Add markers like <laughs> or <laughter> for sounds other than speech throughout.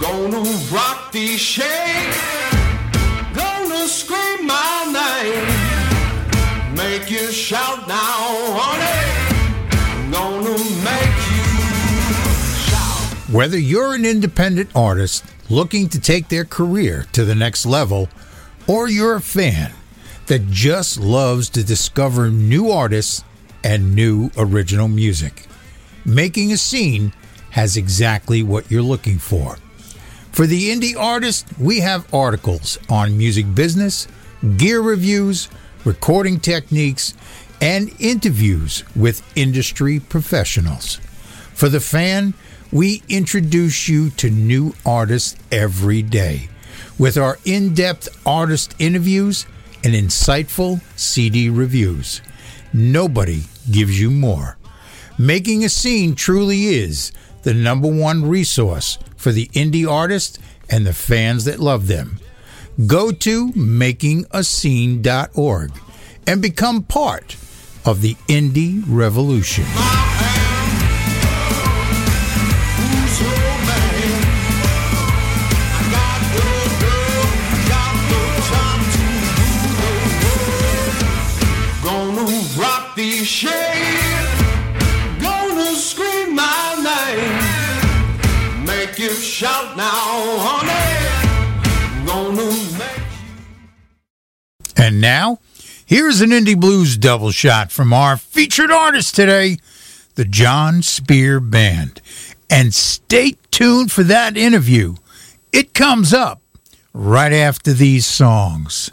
Gonna rock the shake. Gonna scream my name. Make you shout now, honey. Gonna make you shout. Whether you're an independent artist looking to take their career to the next level, or you're a fan that just loves to discover new artists and new original music, Making a Scene has exactly what you're looking for. For the indie artist, we have articles on music business, gear reviews, recording techniques, and interviews with industry professionals. For the fan, we introduce you to new artists every day with our in depth artist interviews and insightful CD reviews. Nobody gives you more. Making a Scene truly is the number one resource for the indie artists and the fans that love them. Go to makingascene.org and become part of the indie revolution. Who's shout now, honey. Gonna make And now, here's an Indie Blues double shot from our featured artist today, the John Spear Band. And stay tuned for that interview. It comes up right after these songs.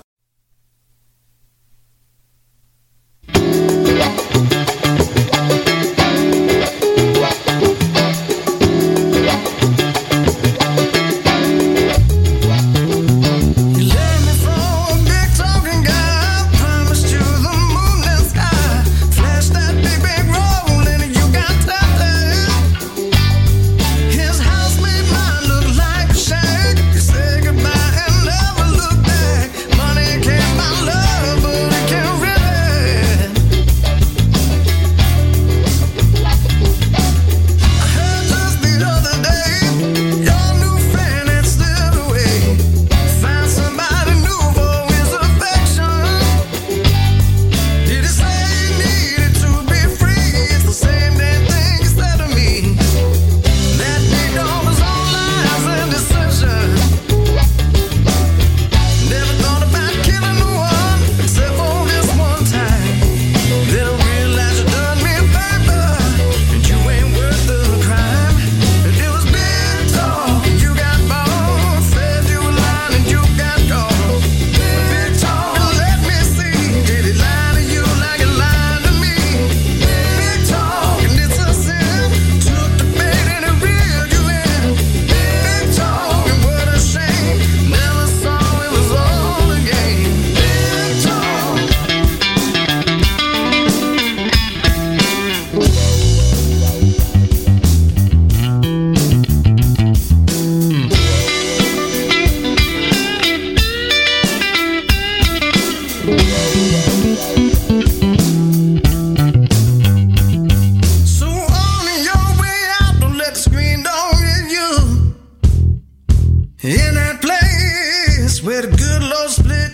In that place where the good Lord split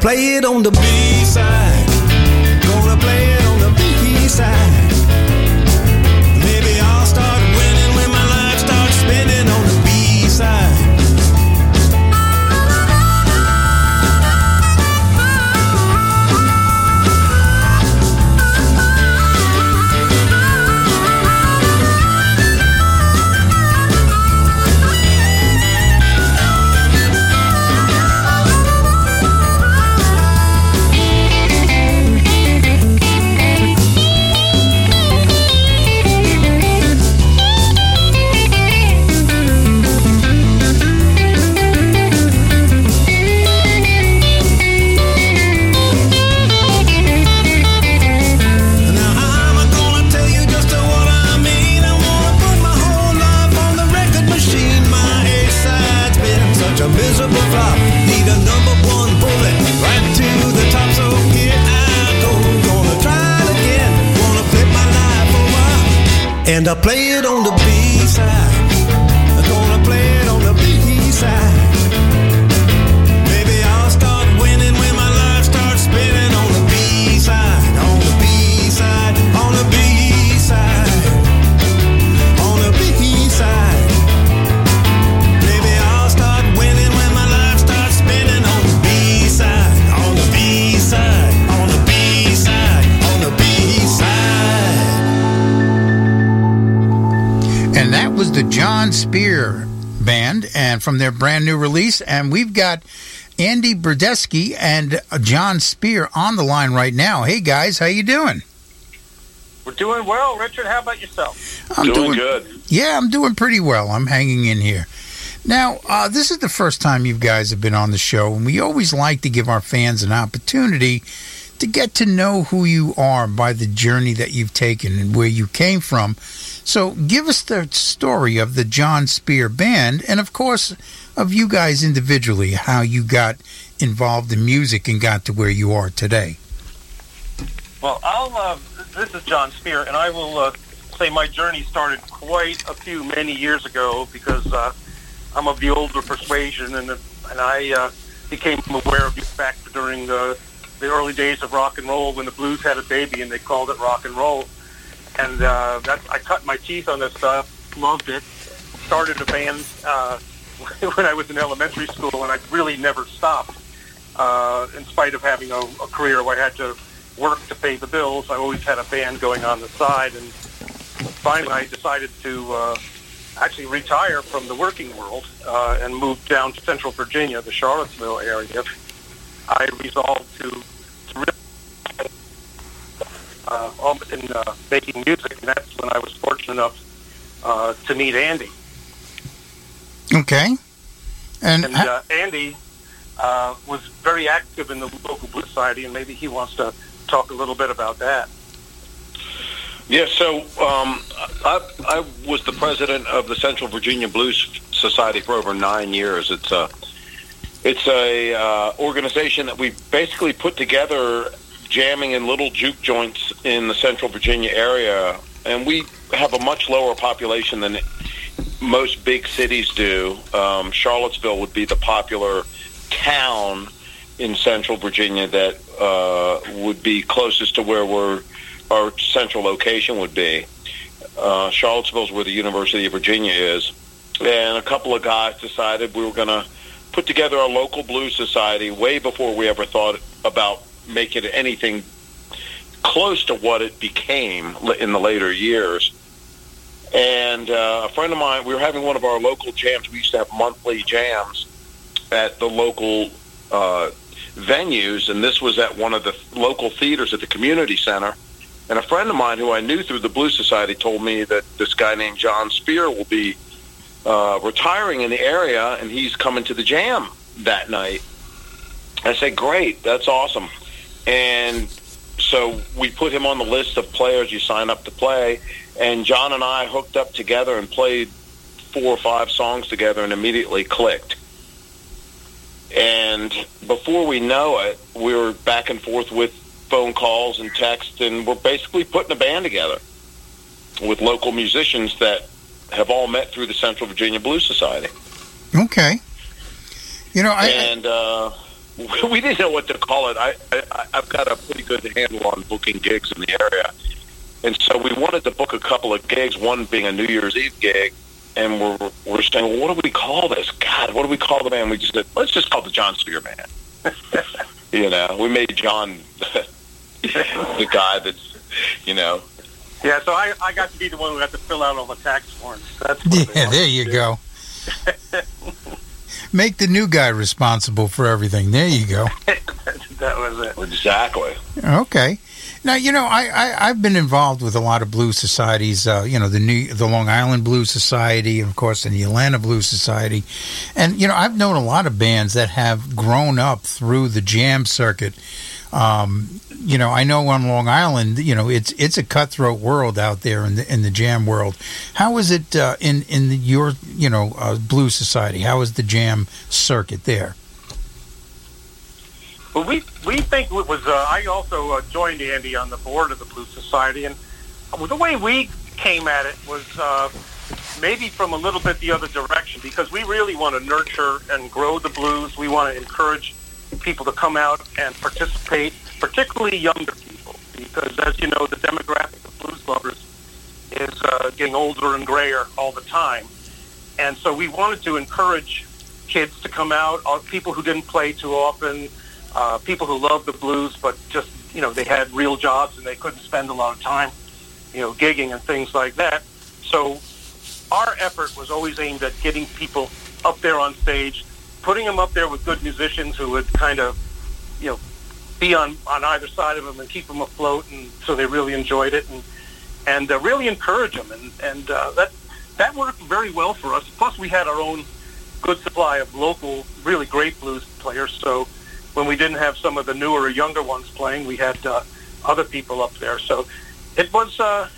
play it on the B-side. Gonna play it on the B-side. Maybe and I play John Spear Band, and from their brand new release. And we've got Andy Burdesky and John Spear on the line right now. Hey guys, how you doing? We're doing well, Richard. How about yourself? I'm doing, good. Yeah, I'm doing pretty well. I'm hanging in here. Now, uh, this is the first time you guys have been on the show, and we always like to give our fans an opportunity to get to know who you are by the journey that you've taken and where you came from. So, give us the story of the John Spear Band, and of course, of you guys individually, how you got involved in music and got to where you are today. Well, I'll. Uh, this is John Spear, and I will uh, say my journey started quite a few many years ago because uh, I'm of the older persuasion, and and I uh, became aware of it back during the early days of rock and roll when the blues had a baby and they called it rock and roll. And uh, that I cut my teeth on this stuff, loved it, started a band uh, <laughs> when I was in elementary school, and I really never stopped. Uh, in spite of having a, a career where I had to work to pay the bills, I always had a band going on the side. And finally, I decided to uh, actually retire from the working world uh, and move down to Central Virginia, the Charlottesville area. I resolved to, to really uh, um, in uh, making music, and that's when I was fortunate enough uh, to meet Andy. Okay. And, And uh, Andy uh, was very active in the local blues society, and maybe he wants to talk a little bit about that. Yeah, so um, I, I was the president of the Central Virginia Blues Society for over nine years. It's a it's a uh, organization that we basically put together, jamming in little juke joints in the Central Virginia area, and we have a much lower population than most big cities do. Um, Charlottesville would be the popular town in Central Virginia that uh, would be closest to where we're our central location would be. Uh, Charlottesville's where the University of Virginia is. And a couple of guys decided we were going to put together a local blues society way before we ever thought about making it anything close to what it became in the later years. And uh, a friend of mine, we were having one of our local jams. We used to have monthly jams at the local uh, venues, and this was at one of the local theaters at the community center. And a friend of mine who I knew through the Blues Society told me that this guy named John Spear will be uh, retiring in the area, and he's coming to the jam that night. I said, great, that's awesome. And so we put him on the list of players you sign up to play. And John and I hooked up together and played four or five songs together and immediately clicked. And before we know it, we were back and forth with phone calls and text, and we're basically putting a band together with local musicians that have all met through the Central Virginia Blues Society. Okay. You know, I, and uh, <laughs> we didn't know what to call it. I, I I've got a pretty good handle on booking gigs in the area, and so we wanted to book a couple of gigs. One being a New Year's Eve gig, and we're we're saying, well, what do we call this? God, what do we call the band? We just said, let's just call it the John Spear Band. <laughs> you know, we made John <laughs> the guy that's, you know, Yeah, so I, I got to be the one who had to fill out all the tax forms. That's yeah, there you do. go. Make the new guy responsible for everything. There you go. <laughs> that was it. exactly. Okay. Now you know I, I I've been involved with a lot of blues societies. Uh, you know the New the Long Island Blues Society, and of course, and the Atlanta Blues Society, and you know I've known a lot of bands that have grown up through the jam circuit. Um, you know, I know on Long Island, you know, it's it's a cutthroat world out there in the in the jam world. How is it uh, in in the, your you know uh, society? How is the jam circuit there? Well, we we think it was. Uh, I also uh, joined Andy on the board of the Blues Society, and the way we came at it was uh, maybe from a little bit the other direction because we really want to nurture and grow the blues. We want to encourage people to come out and participate, particularly younger people, because as you know, the demographic of blues lovers is uh, getting older and grayer all the time, and so we wanted to encourage kids to come out, uh, people who didn't play too often uh, people who love the blues, but just you know they had real jobs and they couldn't spend a lot of time, you know, gigging and things like that. So our effort was always aimed at getting people up there on stage, putting them up there with good musicians who would kind of, you know, be on on either side of them and keep them afloat, and so they really enjoyed it and and uh, really encourage them, and and uh, that that worked very well for us. Plus, we had our own good supply of local, really great blues players, so when we didn't have some of the newer or younger ones playing, we had uh, other people up there. So it was. Uh,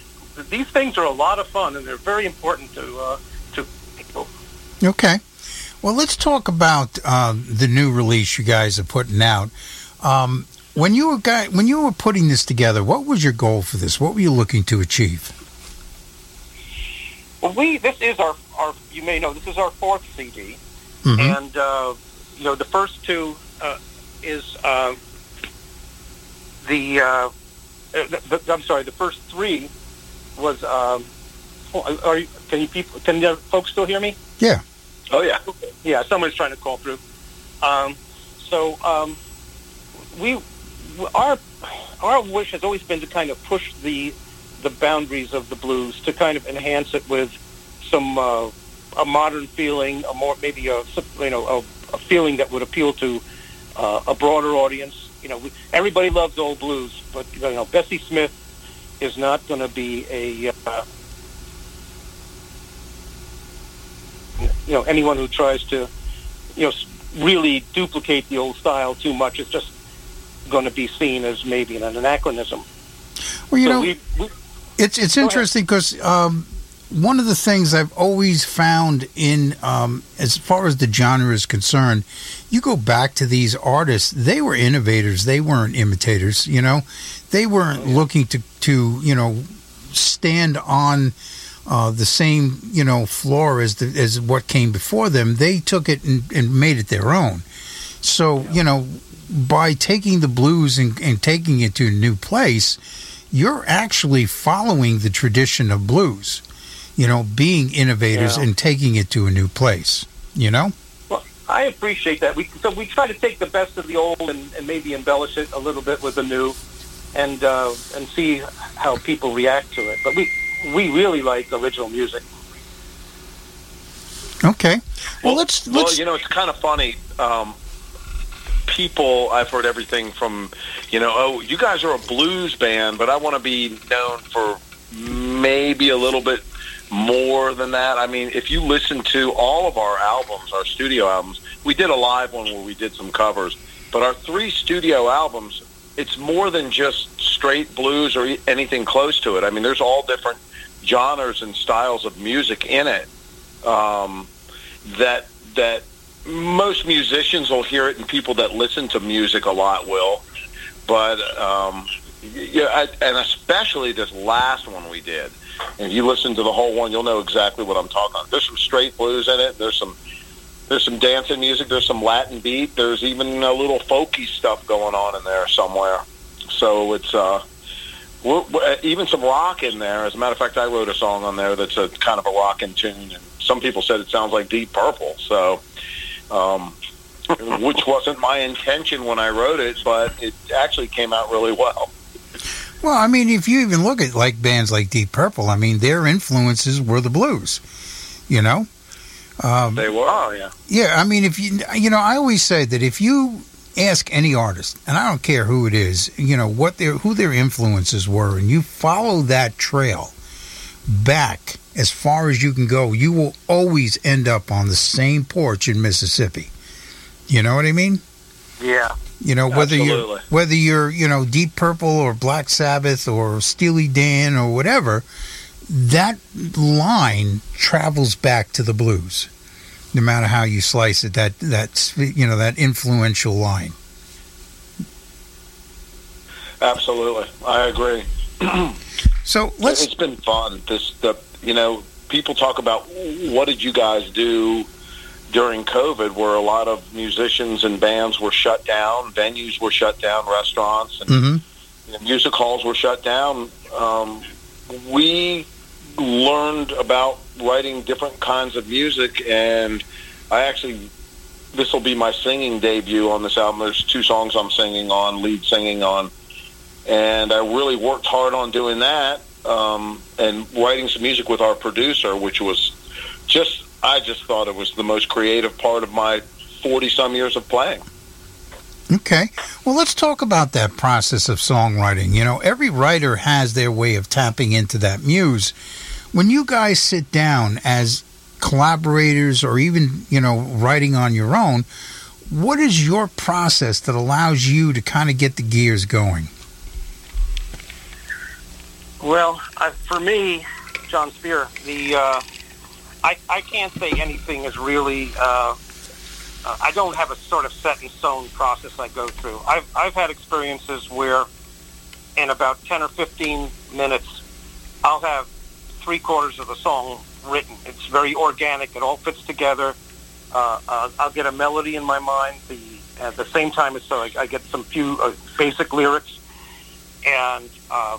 these things are a lot of fun, and they're very important to uh, to people. Okay. Well, let's talk about uh, the new release you guys are putting out. Um, when you were guy, when you were putting this together, what was your goal for this? What were you looking to achieve? Well, we this is our our you may know this is our fourth CD, Mhm. and uh, you know the first two uh, is uh, the, uh, uh, the, the I'm sorry the first three was um, oh, are you, can you people can you folks still hear me? Yeah. Oh yeah. Yeah, someone's trying to call through. Um, so um, we, our, our wish has always been to kind of push the, the boundaries of the blues to kind of enhance it with some uh, a modern feeling, a more maybe a you know a, a feeling that would appeal to uh, a broader audience. You know, we, everybody loves old blues, but you know Bessie Smith is not going to be a uh, you know anyone who tries to you know really duplicate the old style too much is just going to be seen as maybe an anachronism. Well, you so know, we, we, it's it's interesting because um, one of the things I've always found in um, as far as the genre is concerned, you go back to these artists; they were innovators. They weren't imitators. You know, they weren't looking to to you know stand on. Uh, the same, you know, floor as the, as what came before them. They took it and, and made it their own. So, you know, by taking the blues and, and taking it to a new place, you're actually following the tradition of blues. You know, being innovators Yeah. and taking it to a new place. You know. well, I appreciate that. We so we try to take the best of the old and, and maybe embellish it a little bit with the new, and uh, and see how people react to it. But we we really like original music. Okay. Well, let's Well, let's. you know, it's kind of funny. Um, people, I've heard everything from, you know, oh, you guys are a blues band, but I want to be known for maybe a little bit more than that. I mean, if you listen to all of our albums, our studio albums, we did a live one where we did some covers, but our three studio albums, it's more than just straight blues or anything close to it. I mean, there's all different genres and styles of music in it um, that that most musicians will hear it, and people that listen to music a lot will. But um, yeah, I, and especially this last one we did. If you listen to the whole one, you'll know exactly what I'm talking about. There's some straight blues in it. There's some there's some dancing music. There's some Latin beat. There's even a little folky stuff going on in there somewhere. So it's uh, we're, we're, even some rock in there. As a matter of fact, I wrote a song on there that's a kind of a rockin' tune, and some people said it sounds like Deep Purple. So, um, which wasn't my intention when I wrote it, but it actually came out really well. Well, I mean, if you even look at like bands like Deep Purple, I mean, their influences were the blues. You know, um, They were, oh yeah. yeah. I mean, if you you know, I always say that if you ask any artist, and I don't care who it is, you know what their who their influences were, and you follow that trail back as far as you can go, you will always end up on the same porch in Mississippi. You know what I mean? Yeah. You know whether you're whether you're you know Deep Purple or Black Sabbath or Steely Dan or whatever, that line travels back to the blues. No matter how you slice it, that that's you know that influential line. Absolutely, I agree. <clears throat> So let's it's been fun. This the you know people talk about what did you guys do during COVID, where a lot of musicians and bands were shut down, venues were shut down, restaurants and Mhm. you know, music halls were shut down. Um, we learned about writing different kinds of music, and I actually this will be my singing debut on this album. There's two songs I'm singing on, lead singing on, and I really worked hard on doing that um, and writing some music with our producer, which was just I just thought it was the most creative part of my 40 some years of playing. Okay. Well, let's talk about that process of songwriting. You know, every writer has their way of tapping into that muse. When you guys sit down as collaborators or even, you know, writing on your own, what is your process that allows you to kind of get the gears going? Well, I, for me, John Spear, the uh, I I can't say anything is really. Uh, uh, I don't have a sort of set in stone process I go through. I've I've had experiences where, in about ten or fifteen minutes, I'll have three quarters of the song written. It's very organic. It all fits together. Uh, uh, I'll get a melody in my mind. The at the same time so I, I get some few uh, basic lyrics, and uh,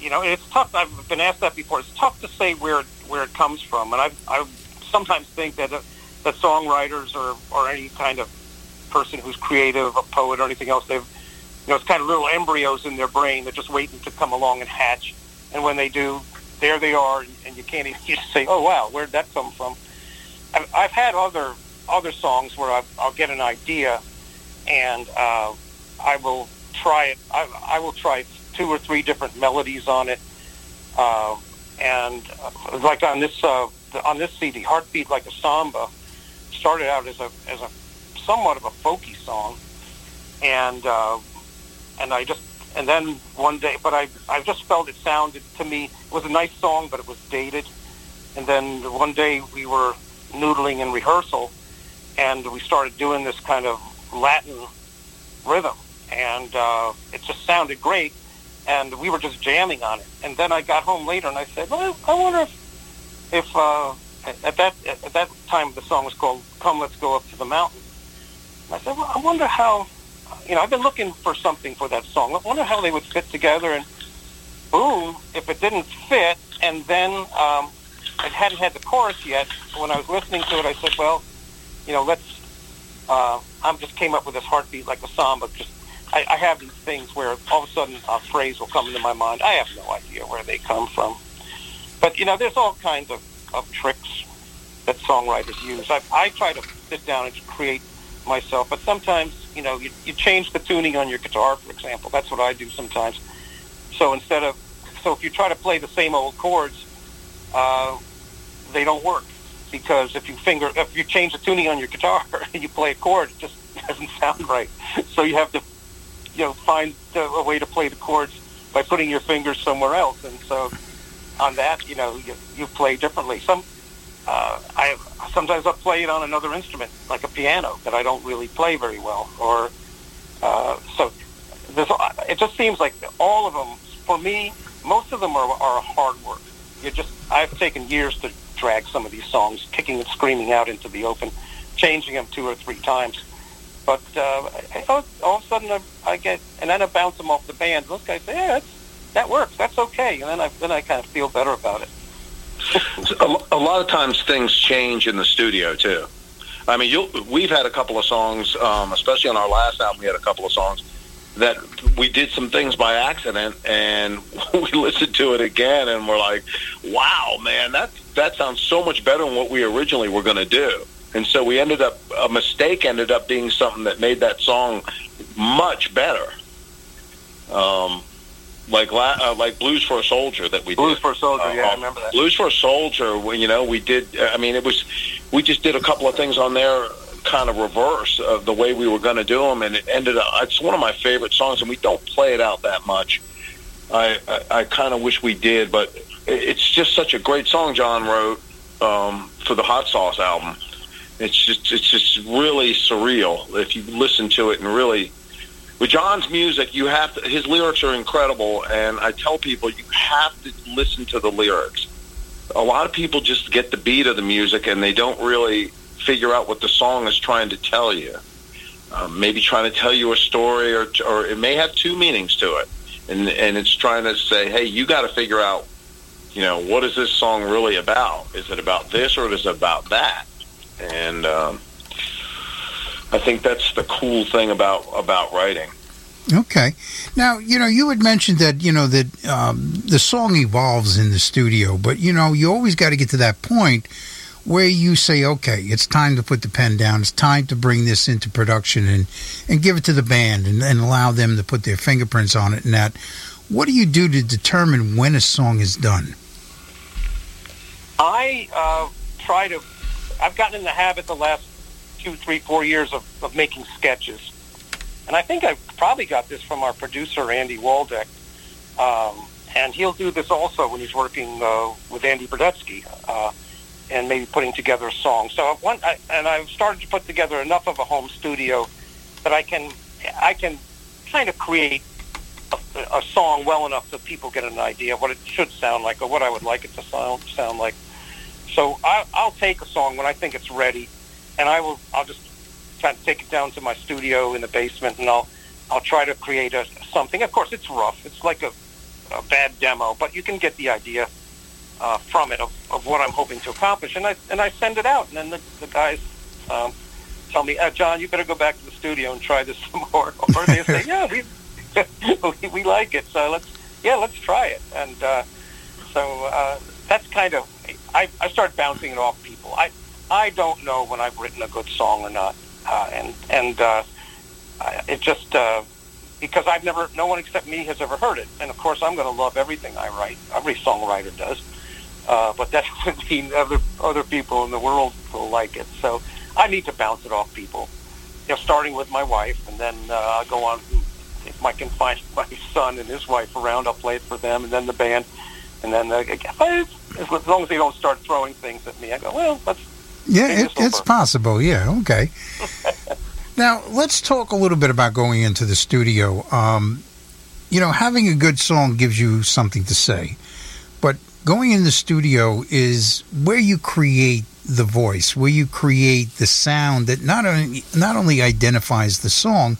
you know, it's tough. I've been asked that before. It's tough to say where where it comes from, and I I sometimes think that uh, that songwriters or or any kind of person who's creative, a poet or anything else, they've you know, it's kind of little embryos in their brain. They're just waiting to come along and hatch, and when they do, there they are, and you can't even <laughs> just say, "Oh wow, where'd that come from?" I've, I've had other other songs where I've, I'll get an idea, and uh, I will try it. I, I will try two or three different melodies on it, uh, and uh, like on this uh, the- on this CD, "Heartbeat Like a Samba," started out as a as a somewhat of a folky song, and uh, and I just and then one day, but I I just felt it sounded to me it was a nice song, but it was dated, and then one day we were noodling in rehearsal, and we started doing this kind of Latin rhythm, and uh, it just sounded great, and we were just jamming on it. And then I got home later, and I said, well, I wonder if, if uh, at that at that time the song was called "Come Let's Go Up to the Mountain." And I said, well, I wonder how, you know, I've been looking for something for that song. I wonder how they would fit together, and boom, if it didn't fit, and then um, I hadn't had the chorus yet. When I was listening to it, I said, well, you know, let's. Uh, I just came up with this heartbeat like a samba. Just I, I have these things where all of a sudden a phrase will come into my mind. I have no idea where they come from, but you know, there's all kinds of, of tricks that songwriters use. I, I try to sit down and create myself, but sometimes you know you, you change the tuning on your guitar, for example. That's what I do sometimes. So instead of so if you try to play the same old chords, uh, they don't work because if you finger if you change the tuning on your guitar and <laughs> you play a chord, it just <laughs> doesn't sound right. So you have to, you know, find a, way to play the chords by putting your fingers somewhere else. And so on that, you know, you, you play differently. Some uh, I sometimes I'll play it on another instrument, like a piano, that I don't really play very well. Or uh, so there's, it just seems like all of them, for me, most of them are, are hard work. You just I've taken years to drag some of these songs, kicking and screaming out into the open, changing them two or three times. But uh, I, all, all of a sudden I, I get, and then I bounce them off the band. Those guys say, "Yeah, that works. That's okay." And then I then I kind of feel better about it. <laughs> a, a lot of times things change in the studio too. I mean, you'll, we've had a couple of songs, um, especially on our last album, we had a couple of songs that we did some things by accident, and <laughs> we listened to it again, and we're like, "Wow, man, that that sounds so much better than what we originally were going to do." And so we ended up a mistake ended up being something that made that song much better. Um, like la- uh, like Blues for a Soldier that we Blues did. for a Soldier, Uh, yeah, I uh, remember that. Blues for a Soldier. We, you know, we did. I mean, it was we just did a couple of things on there, kind of reverse of the way we were going to do them, and it ended up. It's one of my favorite songs, and we don't play it out that much. I I, I kind of wish we did, but it's just such a great song John wrote um, for the Hot Sauce album. It's just it's just really surreal if you listen to it and really with John's music, you have to, his lyrics are incredible, and I tell people you have to listen to the lyrics. A lot of people just get the beat of the music and they don't really figure out what the song is trying to tell you. Um, maybe trying to tell you a story, or or it may have two meanings to it, and and it's trying to say, hey, you got to figure out, you know, what is this song really about? Is it about this or is it about that? And um, I think that's the cool thing about about writing. Okay. Now, you know, you had mentioned that, you know, that um, the song evolves in the studio, but, you know, you always got to get to that point where you say, okay, it's time to put the pen down. It's time to bring this into production and, and give it to the band and, and allow them to put their fingerprints on it and that. What do you do to determine when a song is done? I uh, try to. I've gotten in the habit the last two, three, four years of, of making sketches, and I think I probably got this from our producer Andy Waldeck, um, and he'll do this also when he's working uh, with Andy Brodetsky, uh, and maybe putting together a song. So one, I, and I've started to put together enough of a home studio that I can, I can kind of create a, a song well enough so people get an idea of what it should sound like or what I would like it to sound sound like. So I, I'll take a song when I think it's ready, and I will. I'll just try to take it down to my studio in the basement, and I'll I'll try to create a something. Of course, it's rough. It's like a, a bad demo, but you can get the idea uh, from it of, of what I'm hoping to accomplish, and I and I send it out, and then the, the guys um, tell me, uh, John, you better go back to the studio and try this <laughs> some more, or they say, yeah, we <laughs> we, we like it, so let's yeah, let's try it, and uh, so uh, that's kind of I, I start bouncing it off people. I I don't know when I've written a good song or not, uh, and and uh, it just uh, because I've never no one except me has ever heard it, and of course I'm going to love everything I write. Every songwriter does, uh, but that doesn't mean other other people in the world will like it. So I need to bounce it off people. You know, starting with my wife, and then uh, I'll go on. If I can find <laughs> my son and his wife around, I'll play it for them, and then the band, and then uh, as long as they don't start throwing things at me, I go, well, let's Yeah, it, it's it's possible. Yeah, okay. <laughs> now let's talk a little bit about going into the studio. Um, you know, having a good song gives you something to say, but going in the studio is where you create the voice, where you create the sound that not only not only identifies the song,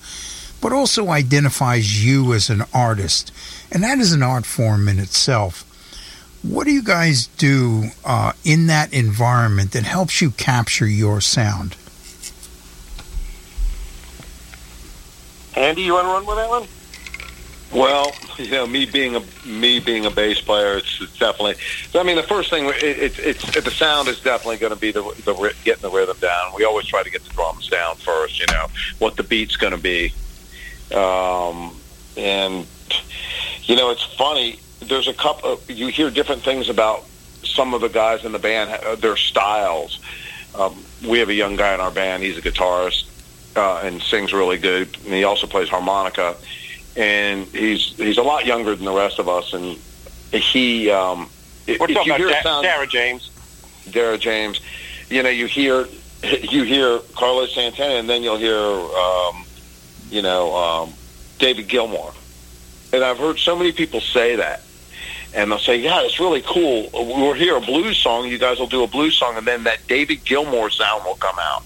but also identifies you as an artist, and that is an art form in itself. What do you guys do uh, in that environment that helps you capture your sound? Andy, you want to run with that one? Well, you know, me being a me being a bass player, it's, it's definitely. I mean, the first thing it, it's it's the sound is definitely going to be the the getting the rhythm down. We always try to get the drums down first. You know what the beat's going to be, um, and you know it's funny. There's a couple. You hear different things about some of the guys in the band, uh, their styles. Um, we have a young guy in our band. He's a guitarist, uh, and sings really good. And he also plays harmonica, and he's he's a lot younger than the rest of us. And he, um, We're if talking you about hear a Da- sound, Sarah James. Dara James, you know, you hear <laughs> you hear Carlos Santana, and then you'll hear, um, you know, um, David Gilmour. And I've heard so many people say that, and they'll say, "Yeah, it's really cool. We'll hear a blues song. You guys will do a blues song, and then that David Gilmour sound will come out."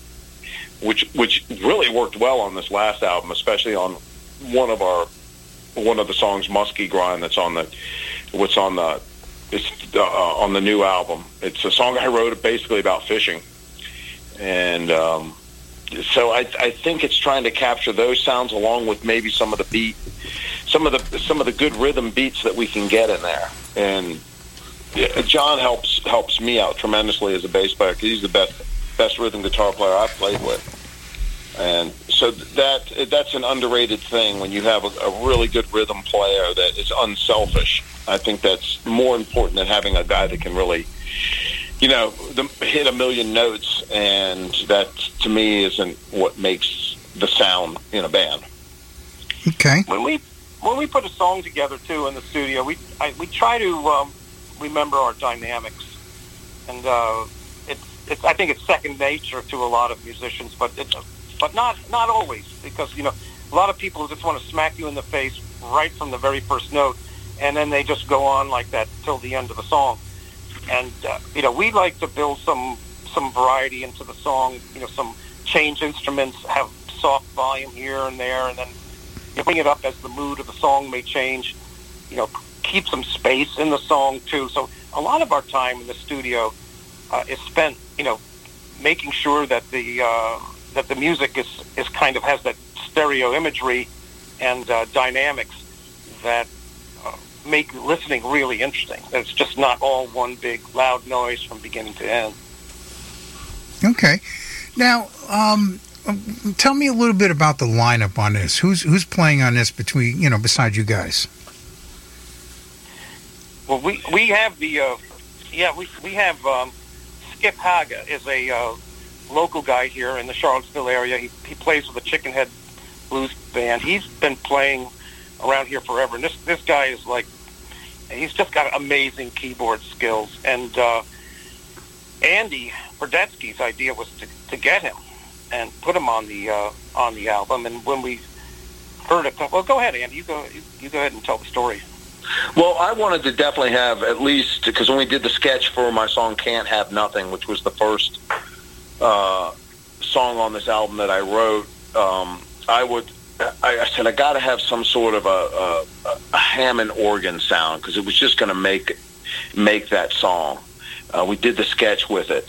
Which which really worked well on this last album, especially on one of our one of the songs, "Musky Grind," that's on the what's on the it's uh, on the new album. It's a song I wrote basically about fishing, and um, so I, I think it's trying to capture those sounds along with maybe some of the beat, some of the some of the good rhythm beats that we can get in there. And John helps helps me out tremendously as a bass player. Cause he's the best best rhythm guitar player I've played with. And so that that's an underrated thing when you have a, a really good rhythm player that is unselfish. I think that's more important than having a guy that can really, you know, the, hit a million notes. And that to me isn't what makes the sound in a band. Okay. when we when we put a song together too in the studio, we I, we try to um, remember our dynamics, and uh, it's it's I think it's second nature to a lot of musicians, but it's but not not always because you know a lot of people just want to smack you in the face right from the very first note, and then they just go on like that till the end of the song, and uh, you know we like to build some some variety into the song, you know some change instruments, have soft volume here and there, and then you bring it up as the mood of the song may change. You know, keep some space in the song too. So a lot of our time in the studio uh, is spent, you know, making sure that the uh, that the music is is kind of has that stereo imagery and uh, dynamics that make listening really interesting. It's just not all one big loud noise from beginning to end. Okay. Now, um, um, tell me a little bit about the lineup on this. Who's who's playing on this between you know besides you guys? Well, we we have the uh, yeah we we have um, Skip Haga is a uh, local guy here in the Charlottesville area. He he plays with the Chickenhead Blues Band. He's been playing around here forever, and this this guy is like he's just got amazing keyboard skills. And uh, Andy Berdetsky's idea was to, to get him and put him on the uh, on the album. And when we heard it, well, go ahead, Andy. You go you go ahead and tell the story. Well, I wanted to definitely have at least because when we did the sketch for my song "Can't Have Nothing," which was the first uh, song on this album that I wrote, um, I would. I, I said I got to have some sort of a, a, a Hammond organ sound because it was just going to make make that song. Uh, we did the sketch with it,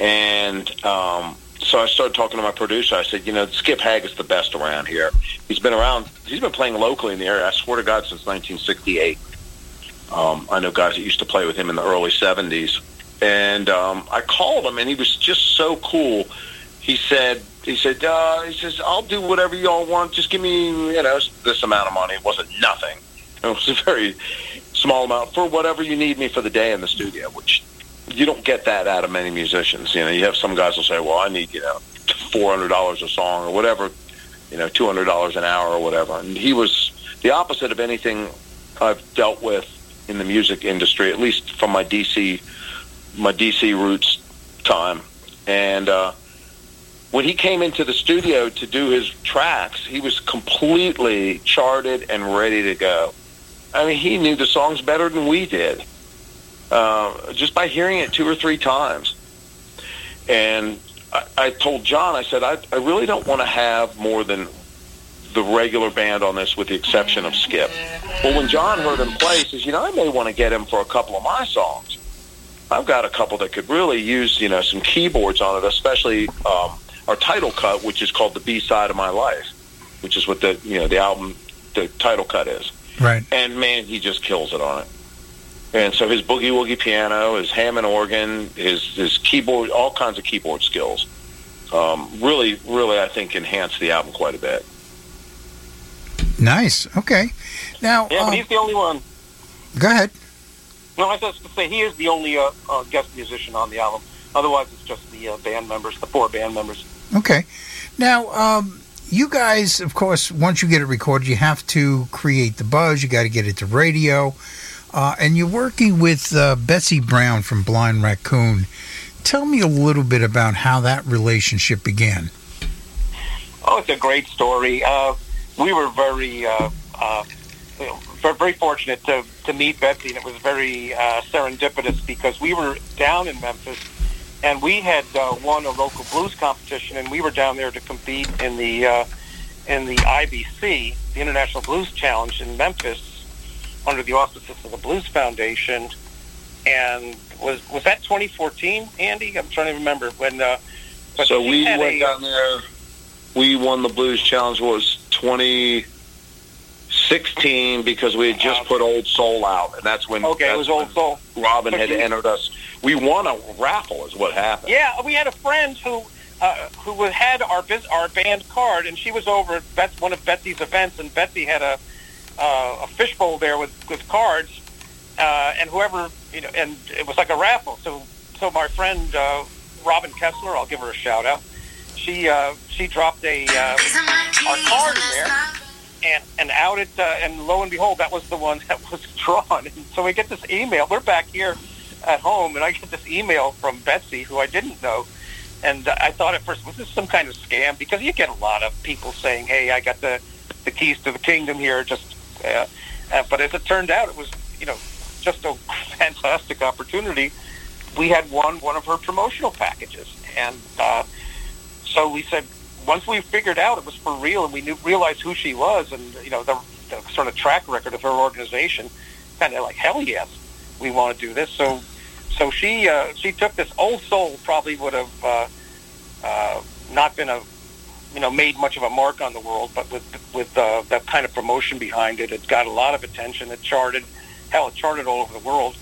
and um, so I started talking to my producer. I said, you know, Skip Hag is the best around here. He's been around. He's been playing locally in the area. I swear to God, since 1968. Um, I know guys that used to play with him in the early 70s, and um, I called him, and he was just so cool. He said, he said, uh, he says, I'll do whatever y'all want. Just give me, you know, this amount of money. It wasn't nothing. It was a very small amount for whatever you need me for the day in the studio, which you don't get that out of many musicians. You know, you have some guys will say, well, I need, you know, $400 a song or whatever, you know, $200 an hour or whatever. And he was the opposite of anything I've dealt with in the music industry, at least from my DC, my DC roots time. And, uh, when he came into the studio to do his tracks, he was completely charted and ready to go. I mean, he knew the songs better than we did, uh, just by hearing it two or three times. And I, I told John, I said, I, I really don't want to have more than the regular band on this, with the exception of Skip. Well, when John heard him play, he says, you know, I may want to get him for a couple of my songs. I've got a couple that could really use, you know, some keyboards on it, especially um, our title cut, which is called the B side of my life, which is what the you know the album the title cut is. Right. And man, he just kills it on it. And so his boogie woogie piano, his Hammond organ, his his keyboard, all kinds of keyboard skills, um, really, really, I think enhance the album quite a bit. Nice. Okay. Now, Yeah, um, but he's the only one. go ahead. No, I was just to say he is the only uh, uh, guest musician on the album. Otherwise, it's just the uh, band members, the four band members. Okay. Now, um, you guys, of course, once you get it recorded, you have to create the buzz. You got to get it to radio, uh, and you're working with uh, Betsy Brown from Blind Raccoon. Tell me a little bit about how that relationship began. Oh, it's a great story. Uh, we were very, uh, uh, very, fortunate to, to meet Betsy, and it was very uh, serendipitous because we were down in Memphis, and we had uh, won a local blues competition, and we were down there to compete in the uh, in the IBC, the International Blues Challenge in Memphis, under the auspices of the Blues Foundation. And was was that 2014, Andy? I'm trying to remember when. Uh, so we went a- down there. We won the Blues Challenge. Was 2016 because we had just put Old Soul out, and that's when Okay, it that's was Old Soul. Robin But had you- entered us. We won a raffle, is what happened. Yeah, we had a friend who uh, who had our bus- our band card, and she was over at Bet- one of Betsy's events, and Betsy had a uh, a fishbowl there with with cards, uh, and whoever you know, and it was like a raffle. So so my friend uh, Robin Kessler, I'll give her a shout out. She uh, she dropped a uh, our card in there, and and out it, uh, and lo and behold, that was the one <laughs> that was drawn. And so we get this email. We're back here at home, and I get this email from Betsy, who I didn't know. And I thought at first, was this some kind of scam? Because you get a lot of people saying, "Hey, I got the the keys to the kingdom here." Just, uh, uh, but as it turned out, it was you know just a <laughs> fantastic opportunity. We had won one of her promotional packages, and uh, so we said once we figured out it was for real, and we knew realized who she was, and you know the, the sort of track record of her organization, kind of like hell yes, we want to do this. So so she uh, she took this old soul probably would have uh, uh, not been a you know made much of a mark on the world, but with with uh, that kind of promotion behind it, it got a lot of attention. It charted, hell, it charted all over the world,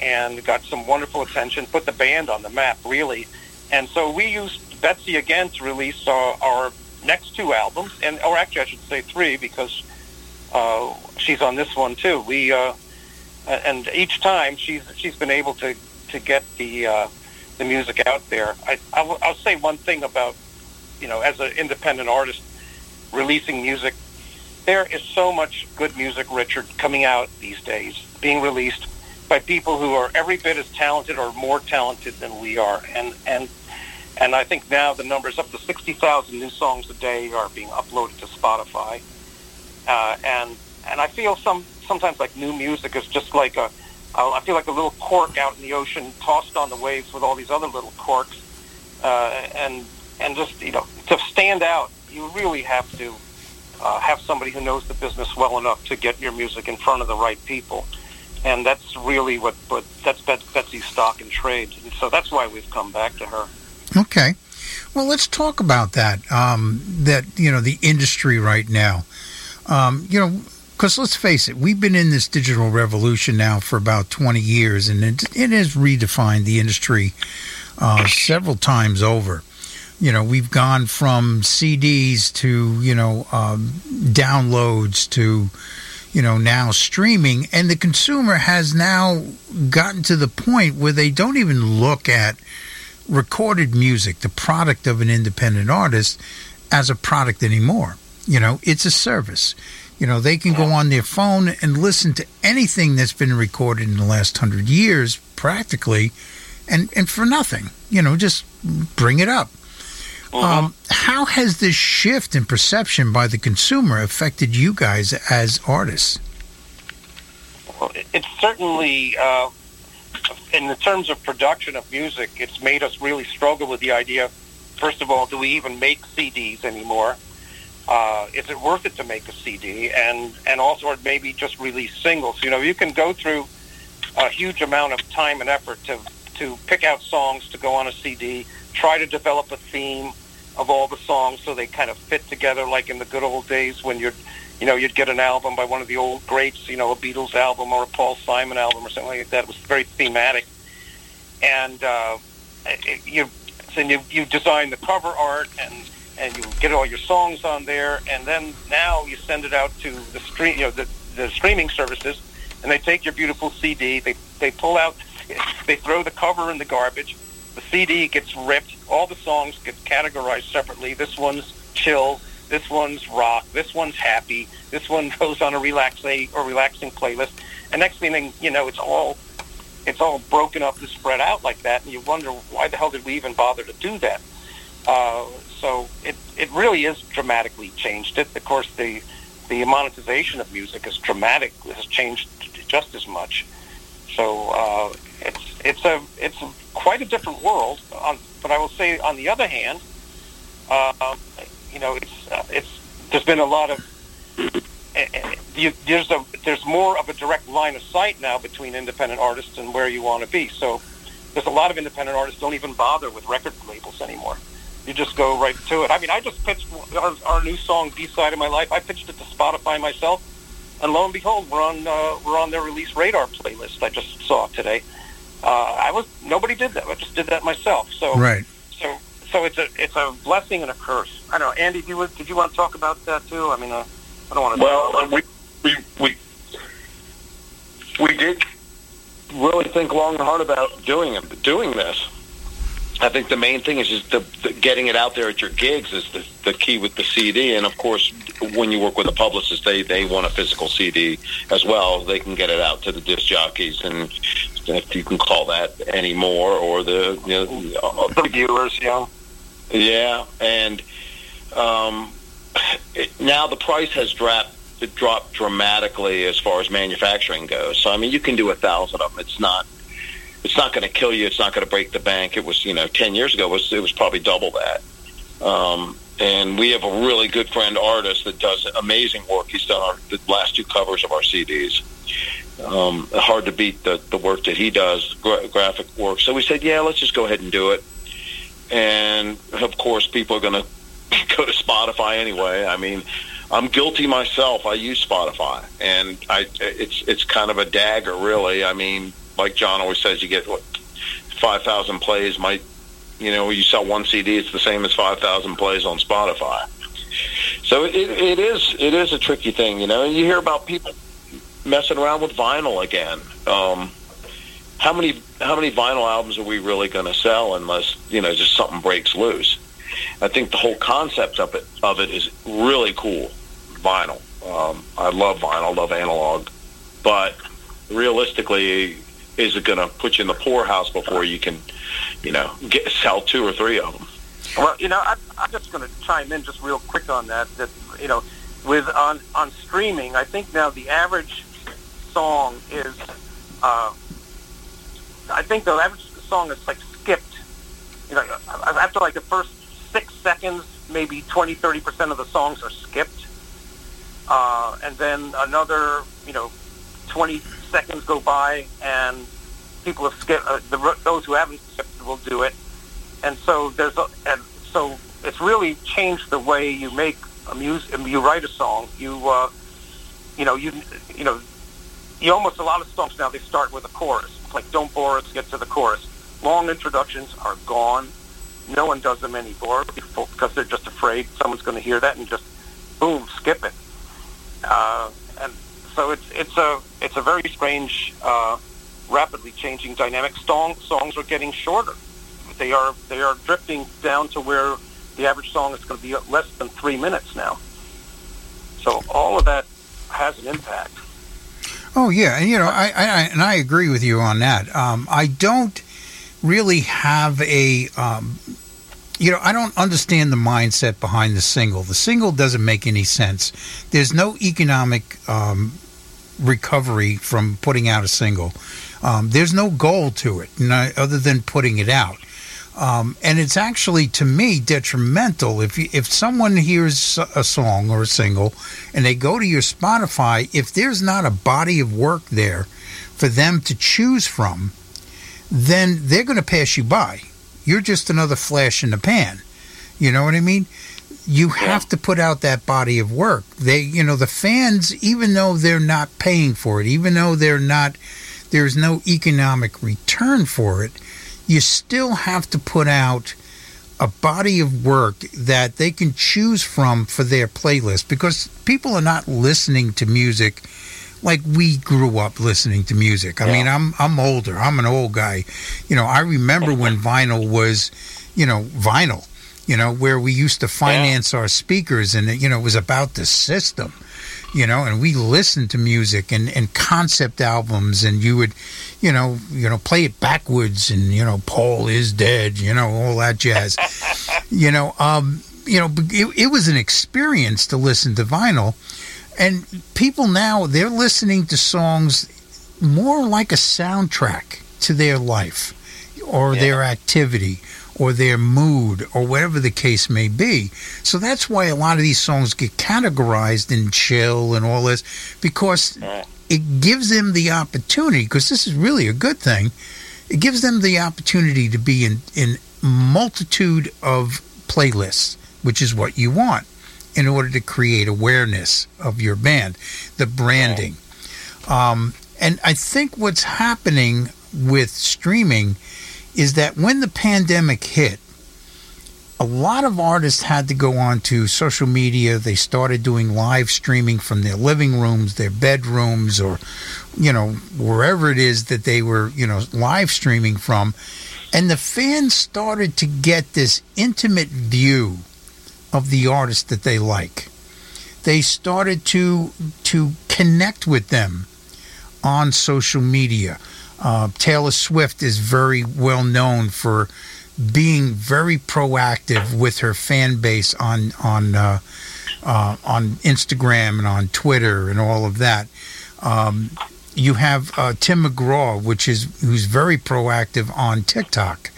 and got some wonderful attention. Put the band on the map really, and so we used Betsy again to release our, our next two albums, and or actually I should say three because uh, she's on this one too. We uh, and each time she's she's been able to to get the uh, the music out there. I'll say one thing about you know as an independent artist releasing music. There is so much good music, Richard, coming out these days, being released by people who are every bit as talented or more talented than we are, and and and I think now the numbers up to sixty thousand new songs a day are being uploaded to Spotify, uh, and and I feel some sometimes like new music is just like a uh, feel like a little cork out in the ocean tossed on the waves with all these other little corks, uh, and and just you know to stand out, you really have to uh, have somebody who knows the business well enough to get your music in front of the right people, and that's really what what that's Betsy's stock and trade, and so that's why we've come back to her. Okay. Well, let's talk about that. Um, that you know the industry right now. Um, you know, because let's face it, we've been in this digital revolution now for about twenty years, and it, it has redefined the industry uh, several times over. You know, we've gone from CDs to you know um, downloads to you know now streaming, and the consumer has now gotten to the point where they don't even look at recorded music, the product of an independent artist, as a product anymore. You know, it's a service. You know, they can go on their phone and listen to anything that's been recorded in the last hundred years, practically, and, and for nothing. You know, just bring it up. Um, how has this shift in perception by the consumer affected you guys as artists? Well, it's certainly, uh, in the terms of production of music, it's made us really struggle with the idea. First of all, do we even make CDs anymore? Uh, is it worth it to make a CD? And and also, maybe just release singles. You know, you can go through a huge amount of time and effort to to pick out songs to go on a CD. Try to develop a theme of all the songs so they kind of fit together, like in the good old days when you're you know, you'd get an album by one of the old greats, you know, a Beatles album or a Paul Simon album or something like that. It was very thematic. And uh, it, you, then you, you design the cover art and, and you get all your songs on there. And then now you send it out to the stream, you know, the, the streaming services and they take your beautiful CD. They, they pull out, they throw the cover in the garbage. The CD gets ripped all the songs get categorized separately. This one's chill. This one's rock. This one's happy. This one <laughs> goes on a relaxing or relaxing playlist. And next thing you know, it's all it's all broken up and spread out like that, and you wonder why the hell did we even bother to do that? Uh, so it it really is dramatically changed it. Of course, the the monetization of music is dramatic has changed just as much. So uh, it's it's a it's a, quite a different world. On, but I will say, on the other hand, uh, you know, it's uh, it's there's been a lot of eh, eh, you, there's a there's more of a direct line of sight now between independent artists and where you want to be. So there's a lot of independent artists don't even bother with record labels anymore. You just go right to it. I mean, I just pitched our, our new song "B Side of My Life." I pitched it to Spotify myself, and lo and behold, we're on uh, we're on their release radar playlist. I just saw today. Uh, I was nobody did that. I just did that myself. So Right. so so it's a it's a blessing and a curse. I don't know, Andy. Do you did you want to talk about that too? I mean, uh, I don't want to. Well, uh, we we we we did really think long and hard about doing it, doing this. I think the main thing is just the, the getting it out there at your gigs is the, the key with the CD. And of course, when you work with a publicist, they they want a physical CD as well. They can get it out to the disc jockeys, and if you can call that anymore, or the you know, the viewers, you know. yeah, and um, it, now the price has dropped dropped dramatically as far as manufacturing goes. So I mean, you can do a thousand of them. It's not it's not going to kill you. It's not going to break the bank. It was you know ten years ago it was it was probably double that. Um, and we have a really good friend artist that does amazing work. He's done our the last two covers of our CDs. Um, hard to beat the the work that he does, gra- graphic work. So we said, yeah, let's just go ahead and do it. And of course, people are going <laughs> to go to Spotify anyway. I mean, I'm guilty myself. I use Spotify, and I it's it's kind of a dagger, really. I mean, like John always says, you get what five thousand plays. Might you know you sell one CD, it's the same as five thousand plays on Spotify. So it, it is it is a tricky thing, you know. You hear about people messing around with vinyl again. Um, how many how many vinyl albums are we really going to sell unless you know just something breaks loose? I think the whole concept of it of it is really cool. Vinyl. Um, I love vinyl. I love analog, but realistically, is it going to put you in the poorhouse before you can, you know, get sell two or three of them? Well, you know, I, I'm just going to chime in just real quick on that. That you know, with on on streaming, I think now the average song is, uh, I think the average song is like skipped. You know, after like the first six seconds, maybe 20, 30 percent of the songs are skipped, uh, and then another, you know, 20 seconds go by, and people have skipped. Uh, the, those who haven't skipped will do it, and so there's a, and so it's really changed the way you make a music. You write a song. You, uh, you know, you, you know, you almost a lot of songs now they start with a chorus. Like "Don't Bore Us," get to the chorus. Long introductions are gone. No one does them anymore because they're just afraid someone's going to hear that and just boom, skip it. Uh, and so it's it's a it's a very strange, uh, rapidly changing dynamic. Song songs are getting shorter. They are they are drifting down to where the average song is going to be less than three minutes now. So all of that has an impact. Oh yeah, and you know, I, I and I agree with you on that. Um, I don't really have a, um, you know, I don't understand the mindset behind the single. The single doesn't make any sense. There's no economic um, recovery from putting out a single. Um, there's no goal to it, no, other than putting it out. Um, and it's actually to me detrimental if you, if someone hears a song or a single and they go to your Spotify if there's not a body of work there for them to choose from then they're going to pass you by you're just another flash in the pan you know what I mean you have to put out that body of work they you know the fans even though they're not paying for it even though they're not there's no economic return for it you still have to put out a body of work that they can choose from for their playlist because people are not listening to music like we grew up listening to music. I Yeah. mean, I'm I'm older. I'm an old guy. You know, I remember when <laughs> vinyl was you know, vinyl. You know, where we used to finance our speakers, and it, you know, it was about the system. You know, and we listened to music and, and concept albums, and you would, you know, you know, play it backwards, and you know, Paul is dead. You know, all that jazz. <laughs> you know, um, you know, it, it was an experience to listen to vinyl, and people now they're listening to songs more like a soundtrack to their life or their activity or their mood or whatever the case may be. So that's why a lot of these songs get categorized in chill and all this because it gives them the opportunity because this is really a good thing. It gives them the opportunity to be in in multitude of playlists, which is what you want in order to create awareness of your band, the branding. Um, and I think what's happening with streaming is that when the pandemic hit, a lot of artists had to go on to social media. They started doing live streaming from their living rooms, their bedrooms, or, you know, wherever it is that they were, you know, live streaming from. And the fans started to get this intimate view of the artist that they like. They started to to connect with them on social media. Uh, Taylor Swift is very well known for being very proactive with her fan base on on uh, uh, on Instagram and on Twitter and all of that. Um, you have uh, Tim McGraw, which is who's very proactive on TikTok,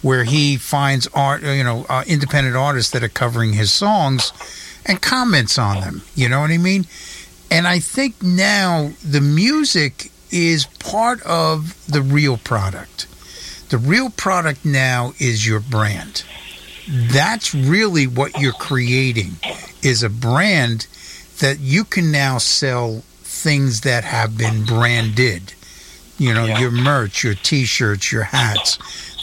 where he finds art, you know, uh, independent artists that are covering his songs and comments on them. You know what I mean? And I think now the music is part of the real product. The real product now is your brand. That's really what you're creating is a brand that you can now sell things that have been branded. You know, Yeah. your merch, your t-shirts, your hats,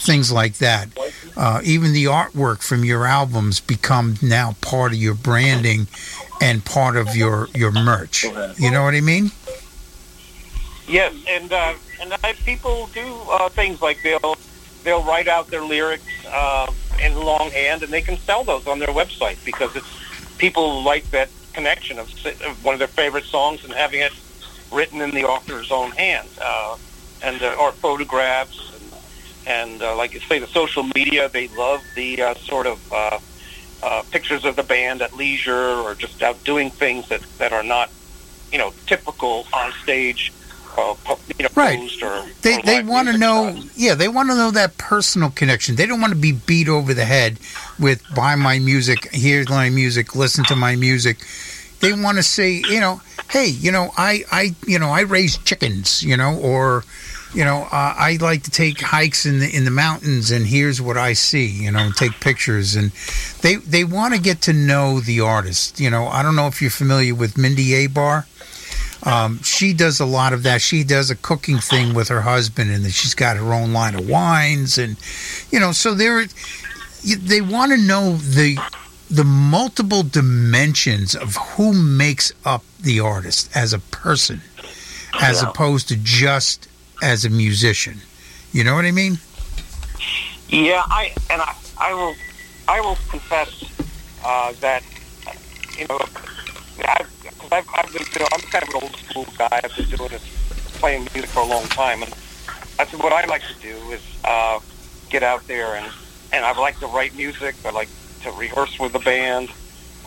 things like that. Uh, even the artwork from your albums become now part of your branding and part of your your merch. You know what I mean? Yes, and uh, and I, people do uh, things like they'll they'll write out their lyrics uh, in longhand, and they can sell those on their website because it's people like that connection of, of one of their favorite songs and having it written in the author's own hand, uh, and uh, or photographs and, and uh, like you say, the social media. They love the uh, sort of uh, uh, pictures of the band at leisure or just out doing things that that are not, you know, typical on stage. Uh, you know, Right. or They or they want to know, yeah, they want to know that personal connection. They don't want to be beat over the head with buy my music, here's my music, listen to my music. They want to say, you know, hey, you know, I I you know I raise chickens, you know, or you know, uh, I like to take hikes in the in the mountains, and here's what I see, you know, take pictures, and they they want to get to know the artist. You know, I don't know if you're familiar with Mindi Abair. Um, she does a lot of that. She does a cooking thing with her husband, and then she's got her own line of wines, and you know, so they're they want to know the the multiple dimensions of who makes up the artist as a person, as Yeah. opposed to just as a musician. You know what I mean? Yeah, I and I, I will, I will confess uh, that you know, I've, I've, I've been, you know, I'm kind of an old school guy. I've been doing this, playing music for a long time, and I said what I like to do is uh, get out there and and I like to write music. I like to rehearse with the band.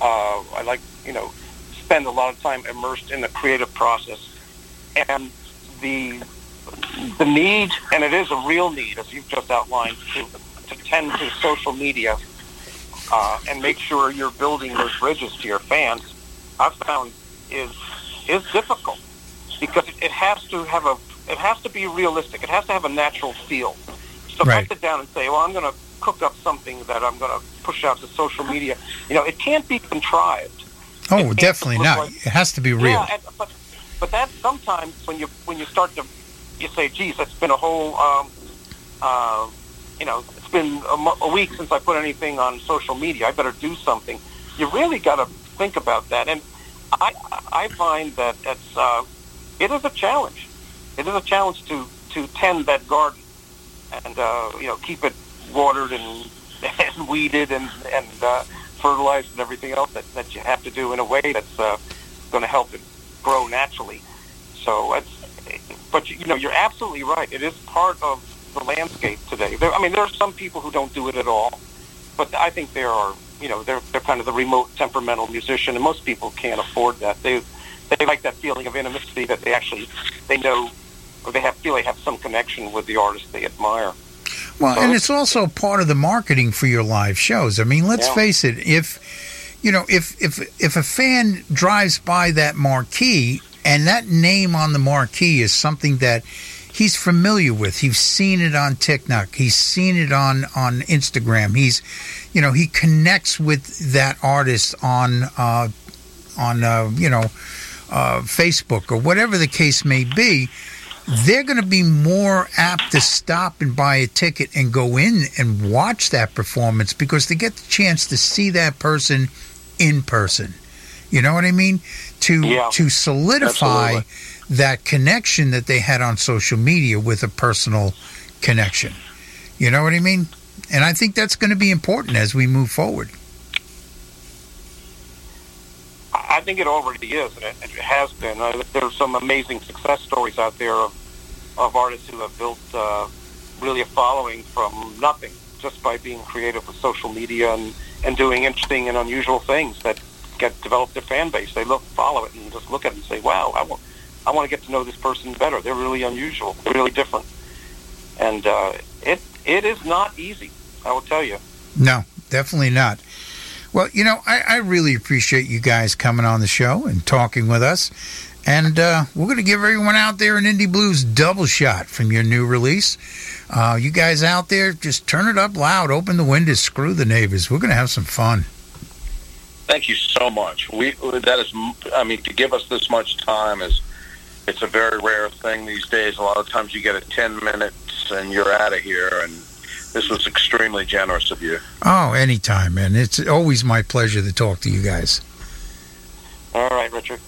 Uh, I like, you know, spend a lot of time immersed in the creative process, and the the need, and it is a real need, as you've just outlined, to, to tend to social media uh, and make sure you're building those bridges to your fans, I've found is is difficult because it, has to have a it has to be realistic. It has to have a natural feel. So Right. if I sit down and say, well, I'm going to cook up something that I'm going to push out to social media, you know, it can't be contrived. Oh, definitely not. like- It has to be real. Yeah, and, but but that sometimes when you when you start to you say, "Geez, it's been a whole um, uh, you know, it's been a, mo- a week since I put anything on social media. I better do something." You really got to think about that, and I I find that it's uh, it is a challenge. It is a challenge to to tend that garden and uh, you know keep it watered and <laughs> and weeded and and uh, fertilized and everything else that, that you have to do in a way that's uh, going to help it grow naturally. So it's, but you know, you're absolutely right. It is part of the landscape today. There, I mean, there are some people who don't do it at all, but I think there are, you know, they're they're kind of the remote temperamental musician, and most people can't afford that. They they like that feeling of intimacy that they actually they know or they have feel they have some connection with the artist they admire. Well, and it's also part of the marketing for your live shows. I mean, let's Yeah. face it, if you know, if if if a fan drives by that marquee and that name on the marquee is something that he's familiar with, he's seen it on TikTok, he's seen it on on Instagram, he's you know, he connects with that artist on uh on uh, you know, uh Facebook or whatever the case may be they're going to be more apt to stop and buy a ticket and go in and watch that performance because they get the chance to see that person in person. You know what I mean? To Yeah. to solidify Absolutely. That connection that they had on social media with a personal connection. You know what I mean? And I think that's going to be important as we move forward. I think it already is, and it, has been. Uh, there's some amazing success stories out there of, of artists who have built uh, really a following from nothing just by being creative with social media and, and doing interesting and unusual things that get develop their fan base. They look, follow it, and just look at it and say, "Wow, I want, I want to get to know this person better. They're really unusual. They're really different." And uh, it it is not easy. I will tell you. No, definitely not. Well, you know, I, I really appreciate you guys coming on the show and talking with us. And uh, we're going to give everyone out there an Indie Blues double shot from your new release. Uh, you guys out there, just turn it up loud, open the windows, screw the neighbors. We're going to have some fun. Thank you so much. We that is, I mean, to give us this much time is it's a very rare thing these days. A lot of times you get a ten minutes and you're out of here, and this was extremely generous of you. Oh, anytime, man. It's always my pleasure to talk to you guys. All right, Richard.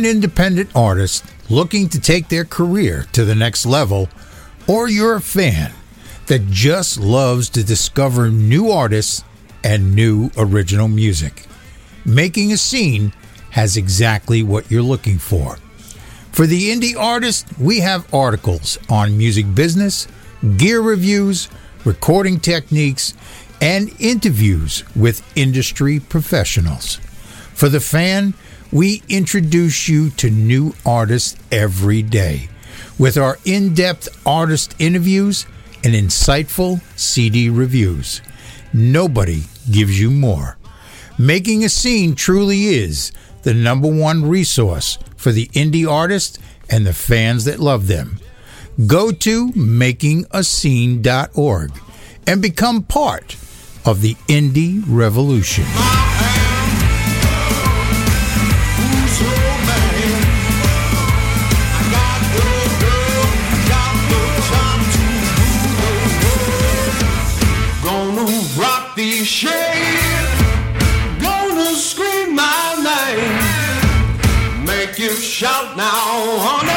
An independent artist looking to take their career to the next level, or you're a fan that just loves to discover new artists and new original music, Making a Scene has exactly what you're looking for. For the indie artist, we have articles on music business, gear reviews, recording techniques, and interviews with industry professionals. For the fan, we introduce you to new artists every day with our in depth artist interviews and insightful CD reviews. Nobody gives you more. Making a Scene truly is the number one resource for the indie artist and the fans that love them. Go to makingascene.org and become part of the indie revolution. Shade. Gonna scream my name. Make you shout now, honey.